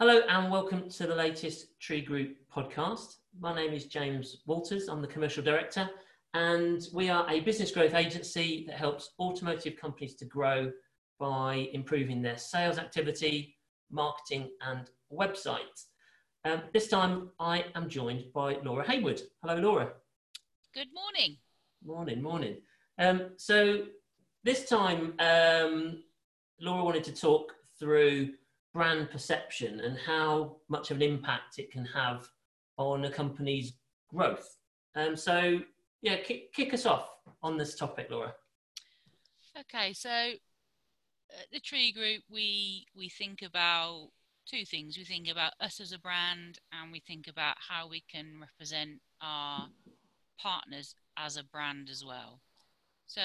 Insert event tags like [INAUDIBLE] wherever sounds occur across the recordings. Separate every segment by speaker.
Speaker 1: Hello and welcome to the latest Tree Group podcast. My name is James Walters. I'm the commercial director, and we are a business growth agency that helps automotive companies to grow by improving their sales activity, marketing, and website. Um, this time I am joined by Laura Hayward. Hello, Laura.
Speaker 2: Good morning.
Speaker 1: Morning, morning. Um, so this time, um, Laura wanted to talk through brand perception and how much of an impact it can have on a company's growth. Um, so, yeah, kick, kick us off on this topic, Laura.
Speaker 2: Okay, so at the Tree Group, we we think about two things. We think about us as a brand, and we think about how we can represent our partners as a brand as well. So,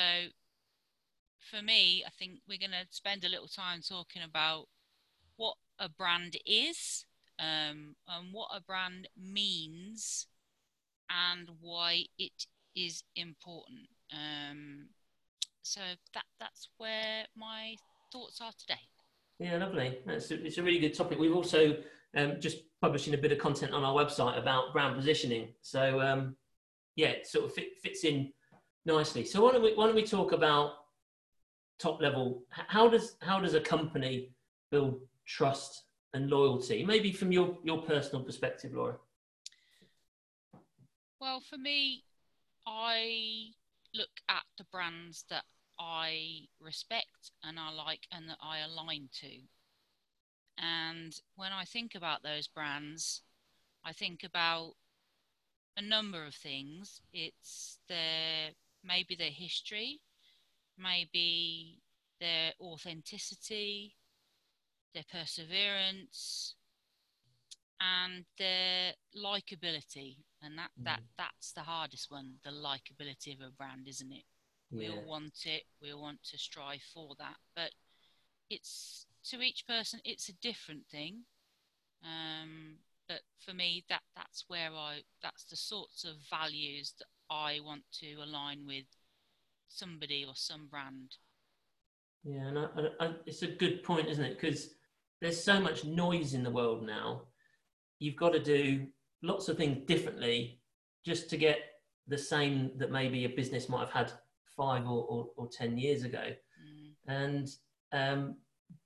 Speaker 2: for me, I think we're going to spend a little time talking about what a brand is um, and what a brand means and why it is important. Um, so that that's where my thoughts are today.
Speaker 1: Yeah, lovely. It's a, it's a really good topic. We've also um, just publishing a bit of content on our website about brand positioning. So um, yeah, it sort of fit, fits in nicely. So why don't we why don't we talk about top level? How does how does a company build trust and loyalty? Maybe from your, your personal perspective, Laura.
Speaker 2: Well, for me, I look at the brands that I respect and I like and that I align to. And when I think about those brands, I think about a number of things. It's their maybe their history, maybe their authenticity, their perseverance, and their likability. And that, mm. that that's the hardest one, the likability of a brand, isn't it? Yeah. We all want it, we all want to strive for that. But it's to each person it's a different thing. Um, but for me that that's where I that's the sorts of values that I want to align with somebody or some brand.
Speaker 1: Yeah, and I, I, it's a good point, isn't it? Because there's so much noise in the world now. You've got to do lots of things differently just to get the same that maybe a business might have had five or, or, or 10 years ago. Mm. And um,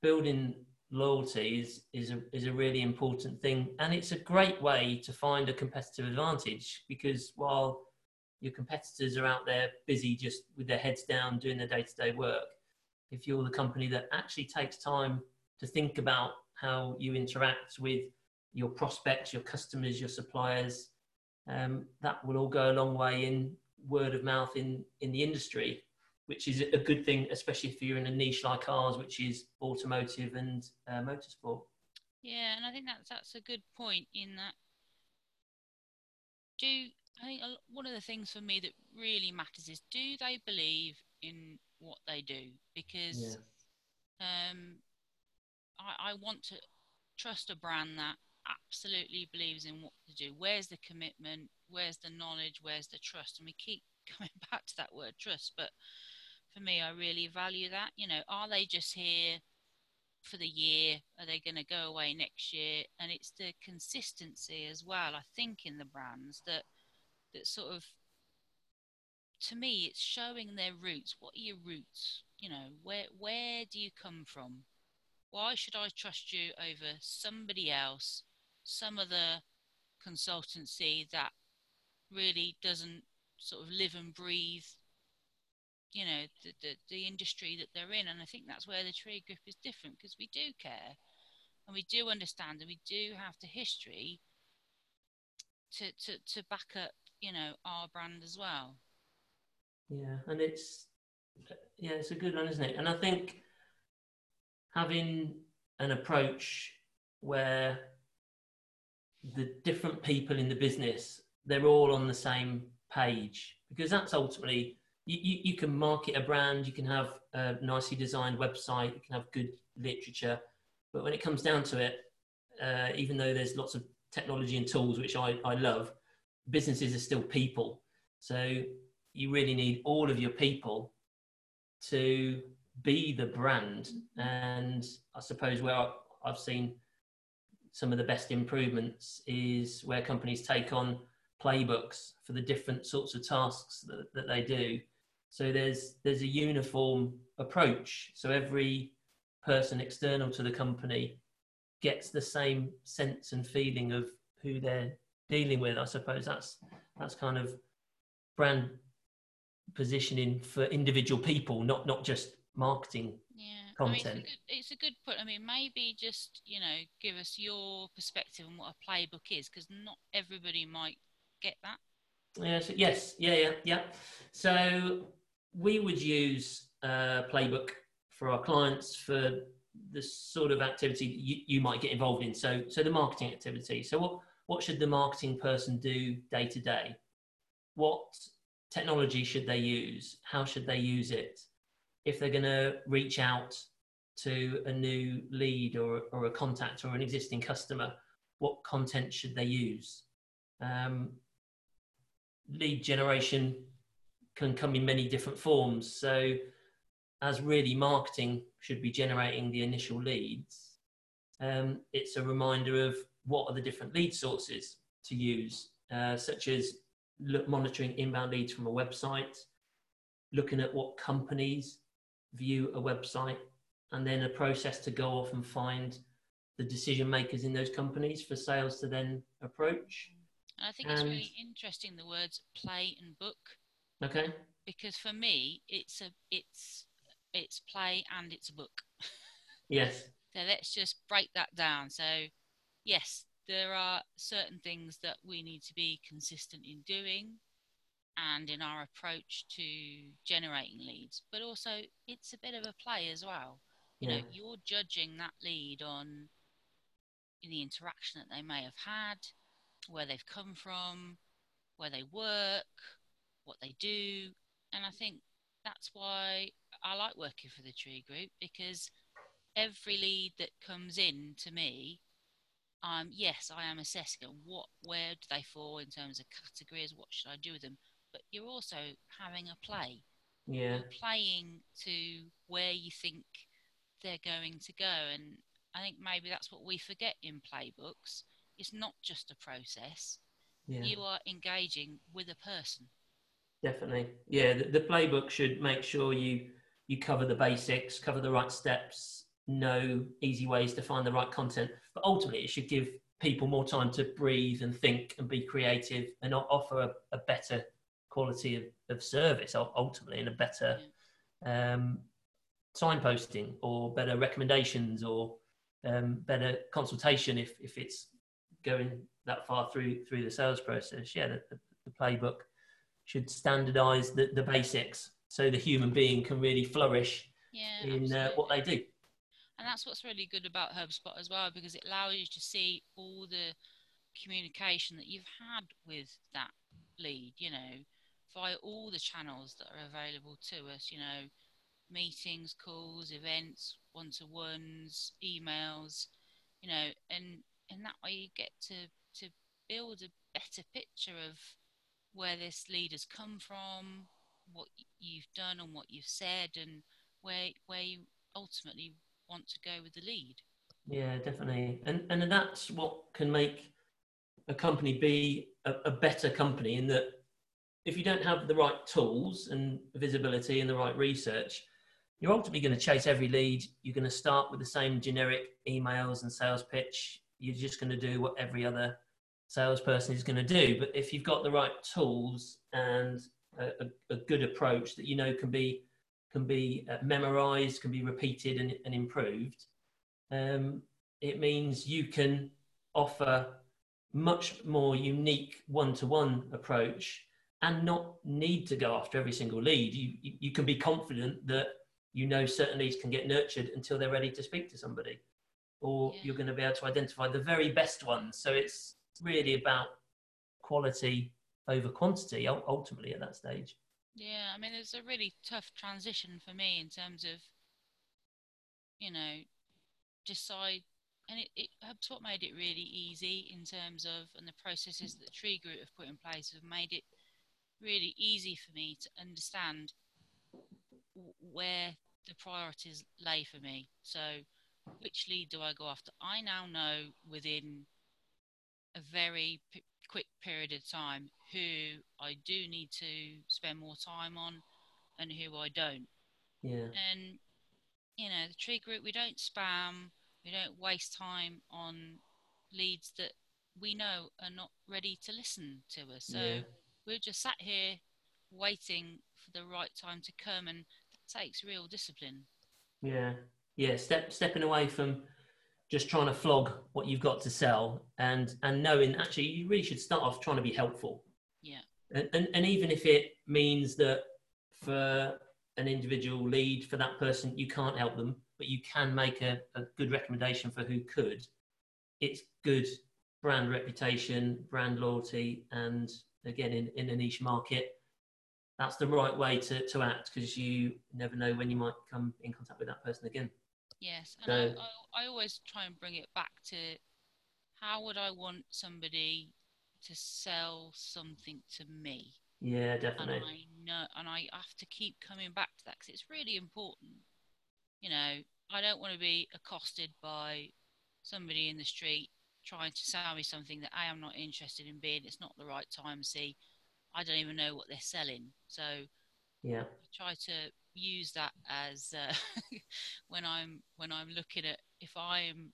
Speaker 1: building loyalty is, is, a, is a really important thing. And it's a great way to find a competitive advantage because while your competitors are out there busy just with their heads down doing their day to day work, if you're the company that actually takes time to think about how you interact with your prospects, your customers, your suppliers. Um, that will all go a long way in word of mouth in, in the industry, which is a good thing, especially if you're in a niche like ours, which is automotive and uh, motorsport.
Speaker 2: Yeah, and I think that's that's a good point. In that, do I think one of the things for me that really matters is do they believe in what they do? Because yeah. um, I, I want to trust a brand that absolutely believes in what to do. Where's the commitment? Where's the knowledge? Where's the trust? And we keep [LAUGHS] coming back to that word trust, but for me, I really value that. You know, are they just here for the year? Are they going to go away next year? And it's the consistency as well. I think in the brands that that sort of, to me, it's showing their roots. What are your roots? You know, where where do you come from? Why should I trust you over somebody else, some other consultancy that really doesn't sort of live and breathe, you know, the, the, the industry that they're in? And I think that's where the tree group is different because we do care and we do understand and we do have the history to, to, to back up, you know, our brand as well.
Speaker 1: Yeah, and it's yeah, it's a good one, isn't it? And I think having an approach where the different people in the business they're all on the same page because that's ultimately you, you, you, can market a brand you can have a nicely designed website you can have good literature but when it comes down to it uh, even though there's lots of technology and tools which I, I love businesses are still people. So you really need all of your people to be the brand. And I suppose where I've seen some of the best improvements is where companies take on playbooks for the different sorts of tasks that, that they do. So there's there's a uniform approach. So every person external to the company gets the same sense and feeling of who they're dealing with. I suppose that's that's kind of brand positioning for individual people, not not just marketing
Speaker 2: yeah.
Speaker 1: content.
Speaker 2: I mean, it's, a good, it's a good point. I mean, maybe just you know give us your perspective on what a playbook is, because not everybody might get that.
Speaker 1: Yes, yes, yeah, yeah, yeah. So we would use a playbook for our clients for the sort of activity you, you might get involved in. So, so the marketing activity. So, what what should the marketing person do day to day? What technology should they use? How should they use it? If they're going to reach out to a new lead or, or a contact or an existing customer, what content should they use? Um, lead generation can come in many different forms. So, as really marketing should be generating the initial leads, um, it's a reminder of what are the different lead sources to use, uh, such as look, monitoring inbound leads from a website, looking at what companies view a website, and then a process to go off and find the decision makers in those companies for sales to then approach.
Speaker 2: And I think and, it's really interesting the words play and book.
Speaker 1: Okay.
Speaker 2: Because for me, it's a it's it's play and it's a book. [LAUGHS]
Speaker 1: Yes.
Speaker 2: so let's just break that down. So yes, there are certain things that we need to be consistent in doing and in our approach to generating leads, but also it's a bit of a play as well. You yeah. know, you're judging that lead on the interaction that they may have had, where they've come from, where they work, what they do. And I think that's why I like working for the Tree Group because every lead that comes in to me, um, yes, I am assessing what, where do they fall in terms of categories, what should I do with them? But you're also having a play.
Speaker 1: Yeah.
Speaker 2: You're playing to where you think they're going to go. And I think maybe that's what we forget in playbooks it's not just a process. Yeah. You are engaging with a person.
Speaker 1: Definitely. Yeah, the, the playbook should make sure you you cover the basics, cover the right steps, know easy ways to find the right content. But ultimately, it should give people more time to breathe and think and be creative and offer a, a better quality of, of service ultimately and a better um, signposting or better recommendations or um, better consultation if, if it's going that far through through the sales process, yeah, the, the, the playbook should standardize the, the basics so the human being can really flourish
Speaker 2: yeah,
Speaker 1: in uh, what they do.
Speaker 2: And that's what's really good about HubSpot as well, because it allows you to see all the communication that you've had with that lead, you know, via all the channels that are available to us, you know, meetings, calls, events, one to ones, emails, you know, and and that way you get to to build a better picture of where this leader's come from, what you've done and what you've said, and where where you ultimately want to go with the lead.
Speaker 1: Yeah, definitely, and and that's what can make a company be a, a better company in that if you don't have the right tools and visibility and the right research, you're ultimately going to chase every lead. You're going to start with the same generic emails and sales pitch you're just going to do what every other salesperson is going to do. But if you've got the right tools and a, a, good approach that you know can be can be uh, memorized, can be repeated and, and improved, um, it means you can offer much more unique one-to-one approach and not need to go after every single lead. You, you, you can be confident that you know certain leads can get nurtured until they're ready to speak to somebody or yeah. you're going to be able to identify the very best ones. So it's really about quality over quantity ultimately at that stage.
Speaker 2: Yeah, I mean, it's a really tough transition for me in terms of, you know, decide, and it, it HubSpot made it really easy in terms of, and the processes that Tree Group have put in place have made it really easy for me to understand where the priorities lay for me. So which lead do I go after? I now know within a very p- quick period of time who I do need to spend more time on and who I don't.
Speaker 1: Yeah.
Speaker 2: And you know, the tree group, we don't spam, we don't waste time on leads that we know are not ready to listen to us. So yeah. We're just sat here waiting for the right time to come, and that takes real discipline.
Speaker 1: Yeah, yeah. Step stepping away from just trying to flog what you've got to sell, and and knowing actually you really should start off trying to be helpful.
Speaker 2: Yeah.
Speaker 1: And and, and even if it means that for an individual lead for that person, you can't help them, but you can make a, a good recommendation for who could. It's good brand reputation, brand loyalty, and again, in, in a niche market, that's the right way to, to act because you never know when you might come in contact with that person again.
Speaker 2: Yes, and so, I, I, I always try and bring it back to how would I want somebody to sell something to me?
Speaker 1: Yeah, definitely.
Speaker 2: And I know, and I have to keep coming back to that because it's really important. You know, I don't want to be accosted by somebody in the street trying to sell me something that I am not interested in being. It's not the right time. See, I don't even know what they're selling. So
Speaker 1: yeah,
Speaker 2: I try to use that as uh, [LAUGHS] when I'm when I'm looking at if I'm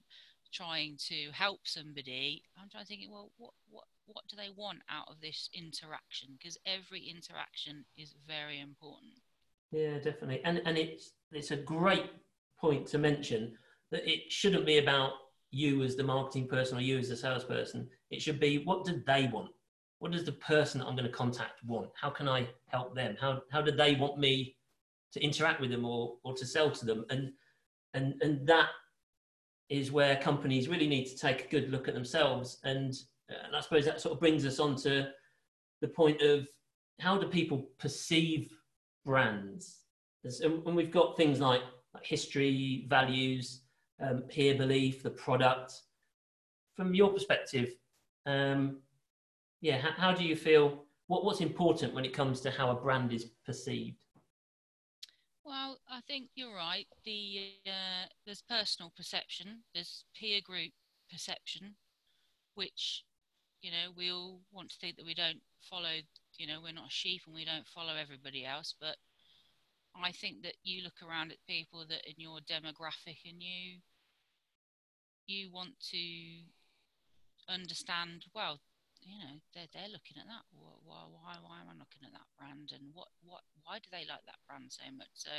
Speaker 2: trying to help somebody, I'm trying to think, well, what what what do they want out of this interaction? Because every interaction is very important.
Speaker 1: Yeah, definitely, and and it's it's a great point to mention that it shouldn't be about you as the marketing person or you as the salesperson. It should be what do they want? What does the person I'm going to contact want? How can I help them? How how do they want me to interact with them or or to sell to them? And and and that is where companies really need to take a good look at themselves and and I suppose that sort of brings us on to the point of how do people perceive brands? and we've got things like, like history, values, um, peer belief, the product. From your perspective, um, yeah, how, how, do you feel? What, what's important when it comes to how a brand is perceived?
Speaker 2: Well, I think you're right. The uh, there's personal perception, there's peer group perception, which you know, we all want to think that we don't follow, you know, we're not a sheep and we don't follow everybody else. But I think that you look around at people that in your demographic and you, you want to understand, well, you know, they're, they're looking at that. Why, why, why am I looking at that brand? And what, what, why do they like that brand so much? So,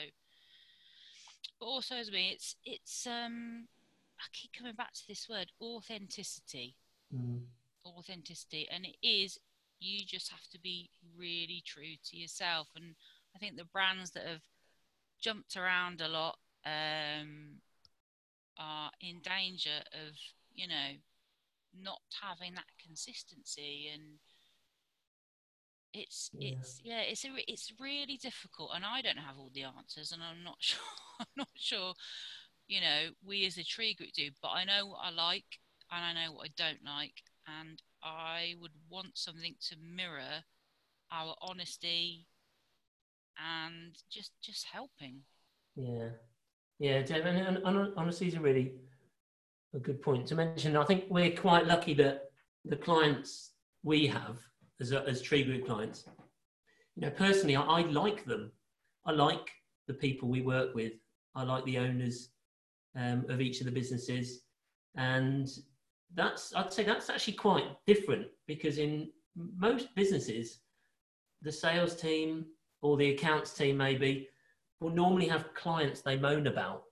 Speaker 2: but also as me, it's, it's, um, I keep coming back to this word authenticity.
Speaker 1: Mm
Speaker 2: authenticity and it is you just have to be really true to yourself and i think the brands that have jumped around a lot um, are in danger of you know not having that consistency. And it's yeah. it's yeah it's a, it's really difficult. And i don't have all the answers and i'm not [LAUGHS] sure i'm not sure you know we as a tree group do. But i know what i like and i know what i don't like. And I would want something to mirror our honesty and just just helping.
Speaker 1: Yeah, yeah, and, and honesty is a really a good point to mention. I think we're quite lucky that the clients we have as a, as Tree Group clients, you know, personally, I, I like them. I like the people we work with. I like the owners um, of each of the businesses, and that's I'd say that's actually quite different because in most businesses, the sales team or the accounts team maybe will normally have clients they moan about,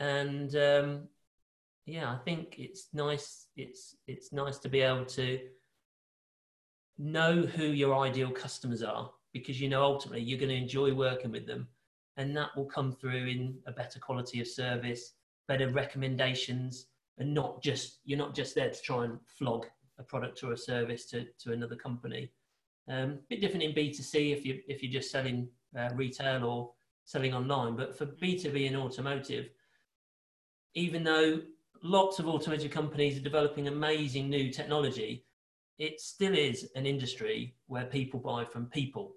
Speaker 1: and um, yeah, I think it's nice. It's it's nice to be able to know who your ideal customers are because you know ultimately you're going to enjoy working with them, and that will come through in a better quality of service, better recommendations and not just you're not just there to try and flog a product or a service to, to another company. Um, a bit different in B2C if you if you're just selling uh, retail or selling online, but for B2B and automotive, even though lots of automotive companies are developing amazing new technology, it still is an industry where people buy from people.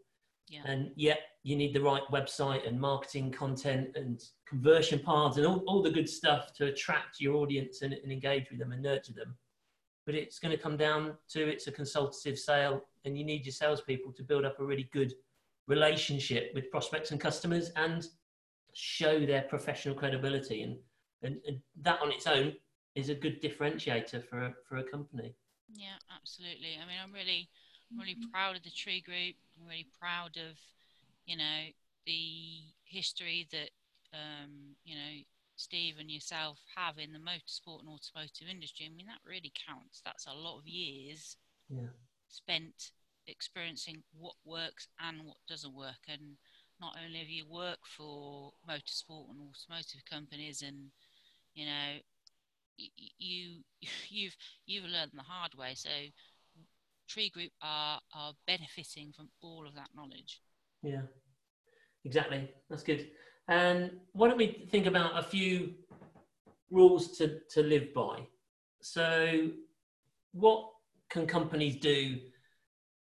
Speaker 1: Yeah. And yet you need the right website and marketing content and conversion paths and all, all the good stuff to attract your audience and, and engage with them and nurture them. But it's going to come down to it's a consultative sale, and you need your salespeople to build up a really good relationship with prospects and customers and show their professional credibility. And, and, and that on its own is a good differentiator for a, for a company.
Speaker 2: Yeah, absolutely. I mean, I'm really, I'm really proud of the Tree Group. I'm really proud of, you know, the history that um, you know, Steve and yourself have in the motorsport and automotive industry, I mean, that really counts. That's a lot of years
Speaker 1: yeah.
Speaker 2: spent experiencing what works and what doesn't work. And not only have you worked for motorsport and automotive companies, and you know, you [LAUGHS] you've you've learned the hard way. So, Tree Group are are benefiting from all of that knowledge.
Speaker 1: Yeah, exactly. That's good. And why don't we think about a few rules to, to live by? So, what can companies do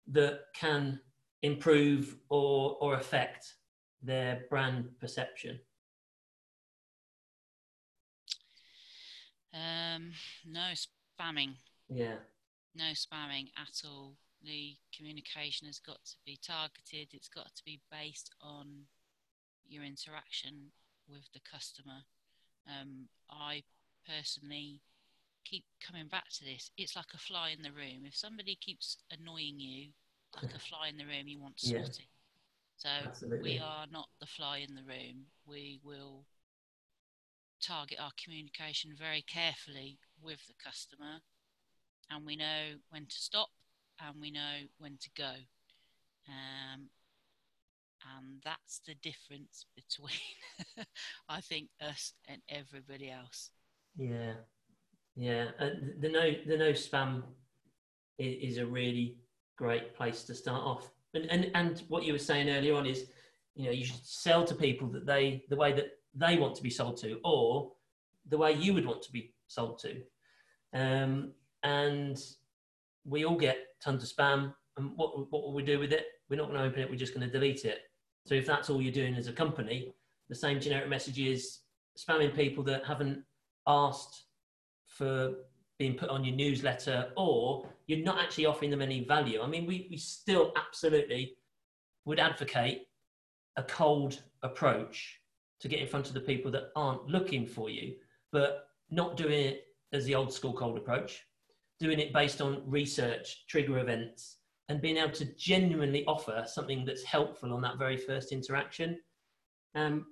Speaker 1: that can improve or, or affect their brand perception?
Speaker 2: Um, no spamming.
Speaker 1: Yeah.
Speaker 2: No spamming at all. The communication has got to be targeted. It's got to be based on your interaction with the customer. Um, I personally keep coming back to this. It's like a fly in the room. If somebody keeps annoying you, like a [LAUGHS] fly in the room, you want to yeah. it. So Absolutely. we are not the fly in the room. We will target our communication very carefully with the customer, and we know when to stop and we know when to go. Um, and that's the difference between [LAUGHS] i think us and everybody else.
Speaker 1: Yeah. Yeah. Uh, the no the no spam is, a really great place to start off. And, and and what you were saying earlier on is you know you should sell to people that they the way that they want to be sold to or the way you would want to be sold to. Um, and we all get tons of spam. And what, what will we do with it? We're not going to open it. We're just going to delete it so if that's all you're doing as a company, the same generic message is spamming people that haven't asked for being put on your newsletter or you're not actually offering them any value. I mean, we, we still absolutely would advocate a cold approach to get in front of the people that aren't looking for you, but not doing it as the old school cold approach, doing it based on research, trigger events, and being able to genuinely offer something that's helpful on that very first interaction. Um,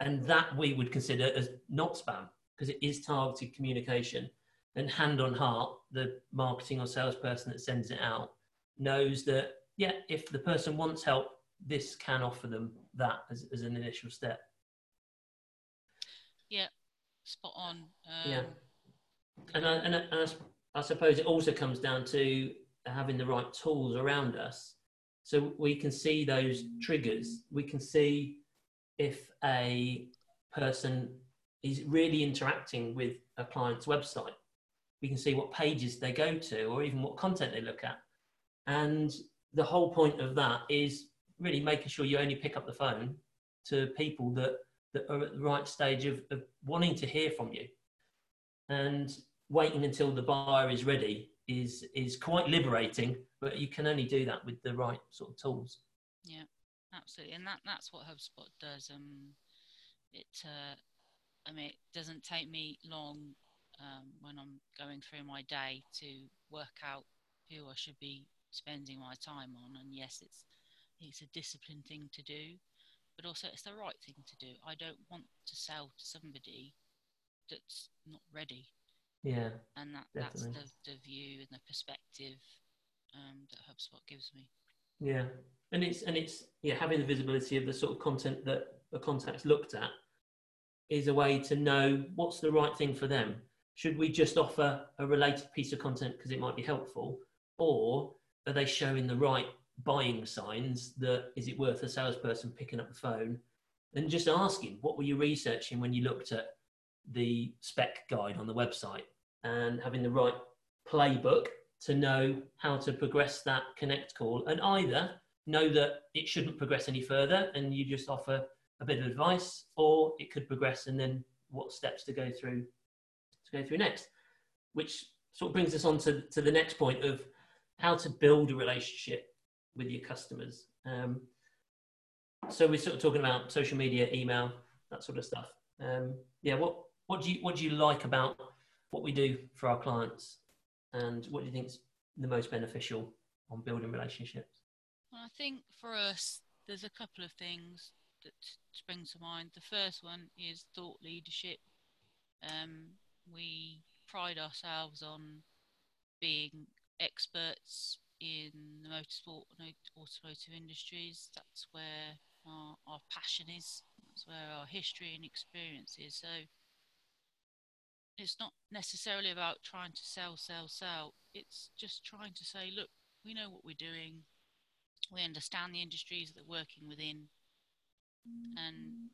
Speaker 1: and that we would consider as not spam because it is targeted communication. And hand on heart, the marketing or salesperson that sends it out knows that, yeah, if the person wants help, this can offer them that as, as an initial step.
Speaker 2: Yeah, spot on.
Speaker 1: Um, yeah. And, I, and, I, and I, I suppose it also comes down to having the right tools around us. So we can see those triggers. We can see if a person is really interacting with a client's website. We can see what pages they go to or even what content they look at. And the whole point of that is really making sure you only pick up the phone to people that, that are at the right stage of, of wanting to hear from you and waiting until the buyer is ready is is quite liberating, but you can only do that with the right sort of tools.
Speaker 2: Yeah, absolutely, and that that's what HubSpot does. Um, it uh, I mean, it doesn't take me long um, when I'm going through my day to work out who I should be spending my time on. And yes, it's it's a disciplined thing to do, but also it's the right thing to do. I don't want to sell to somebody that's not ready.
Speaker 1: Yeah.
Speaker 2: And that, that's the, the view and the perspective um, that HubSpot gives me.
Speaker 1: Yeah. And it's and it's yeah, having the visibility of the sort of content that a contact's looked at is a way to know what's the right thing for them. Should we just offer a related piece of content because it might be helpful? Or are they showing the right buying signs that is it worth a salesperson picking up the phone and just asking what were you researching when you looked at the spec guide on the website and having the right playbook to know how to progress that connect call and either know that it shouldn't progress any further and you just offer a bit of advice, or it could progress and then what steps to go through to go through next. Which sort of brings us on to, to the next point of how to build a relationship with your customers. Um, so we're sort of talking about social media, email, that sort of stuff. Um, yeah, what what do you what do you like about what we do for our clients, and what do you think is the most beneficial on building relationships?
Speaker 2: Well, I think for us, there's a couple of things that spring to mind. The first one is thought leadership. Um, we pride ourselves on being experts in the motorsport and automotive industries. That's where our, our passion is. That's where our history and experience is. So it's not necessarily about trying to sell, sell, sell. It's just trying to say, look, we know what we're doing. We understand the industries that we're working within and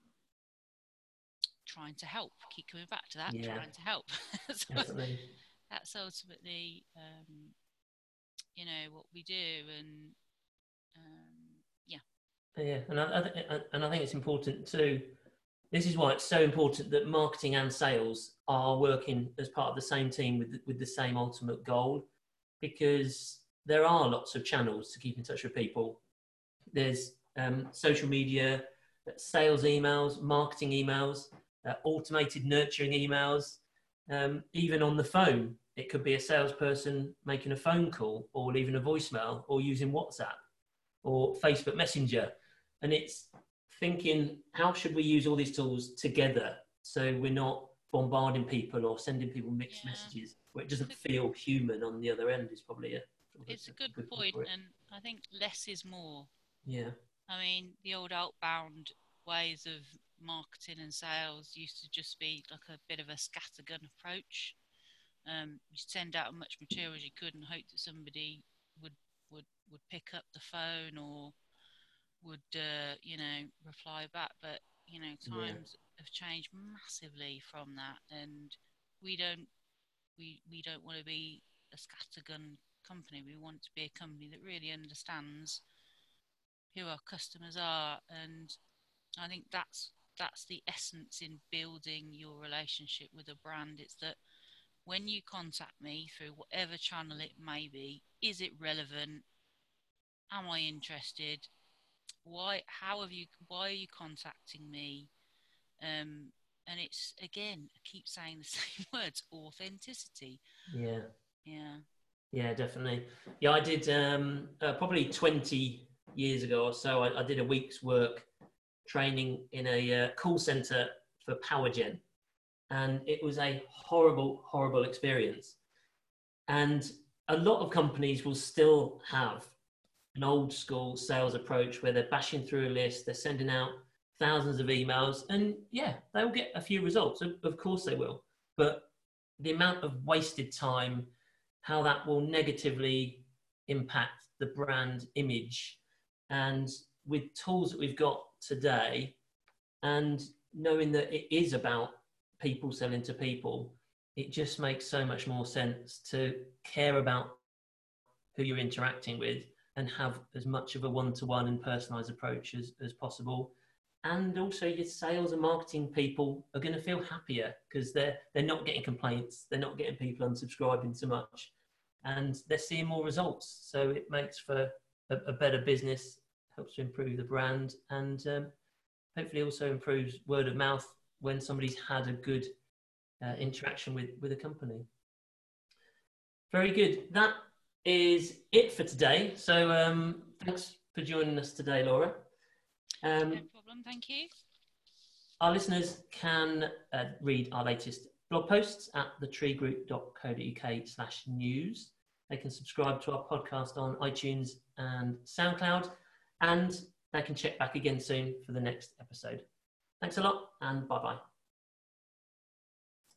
Speaker 2: trying to help. Keep coming back to that, yeah. trying to help. [LAUGHS] so that's ultimately, um, you know, what we do. And um, yeah.
Speaker 1: Yeah, and I, I, and I think it's important too. This is why it's so important that marketing and sales are working as part of the same team with with the same ultimate goal, because there are lots of channels to keep in touch with people. There's um, social media, sales emails, marketing emails, uh, automated nurturing emails, um, even on the phone. It could be a salesperson making a phone call or leaving a voicemail or using WhatsApp or Facebook Messenger. And it's thinking, how should we use all these tools together so we're not bombarding people or sending people mixed yeah. messages where it doesn't feel human on the other end is probably a
Speaker 2: it's a good, good point, and I think less is more.
Speaker 1: Yeah.
Speaker 2: I mean, the old outbound ways of marketing and sales used to just be like a bit of a scattergun approach. Um, you send out as much material as you could and hope that somebody would would would pick up the phone or would uh, you know reply back. But you know times yeah. have changed massively from that, and we don't we we don't want to be a scattergun company. We want to be a company that really understands who our customers are, and I think that's that's the essence in building your relationship with a brand. It's that when you contact me through whatever channel it may be, is it relevant? Am I interested? Why? How have you? Why are you contacting me? Um, and it's again, I keep saying the [LAUGHS] same words: authenticity.
Speaker 1: Yeah.
Speaker 2: Yeah.
Speaker 1: Yeah, definitely. Yeah, I did um, uh, probably 20 years ago or so. I, I, did a week's work training in a uh, call center for PowerGen, and it was a horrible, horrible experience. And a lot of companies will still have an old school sales approach where they're bashing through a list, they're sending out thousands of emails, and yeah, they'll get a few results. Of, course, they will. But the amount of wasted time how that will negatively impact the brand image. And with tools that we've got today, and knowing that it is about people selling to people, it just makes so much more sense to care about who you're interacting with and have as much of a one-to-one and personalized approach as, as possible. And also your sales and marketing people are going to feel happier because they're they're not getting complaints they're not getting people unsubscribing so much and they're seeing more results. So it makes for a, a better business helps to improve the brand and um, hopefully also improves word of mouth when somebody's had a good uh, interaction with with a company. Very good. That is it for today so um, thanks for joining us today laura
Speaker 2: um, no problem, thank you.
Speaker 1: Our listeners can uh, read our latest blog posts at thetreegroup.co.uk slash news. They can subscribe to our podcast on iTunes and SoundCloud, and they can check back again soon for the next episode. Thanks a lot, and bye bye.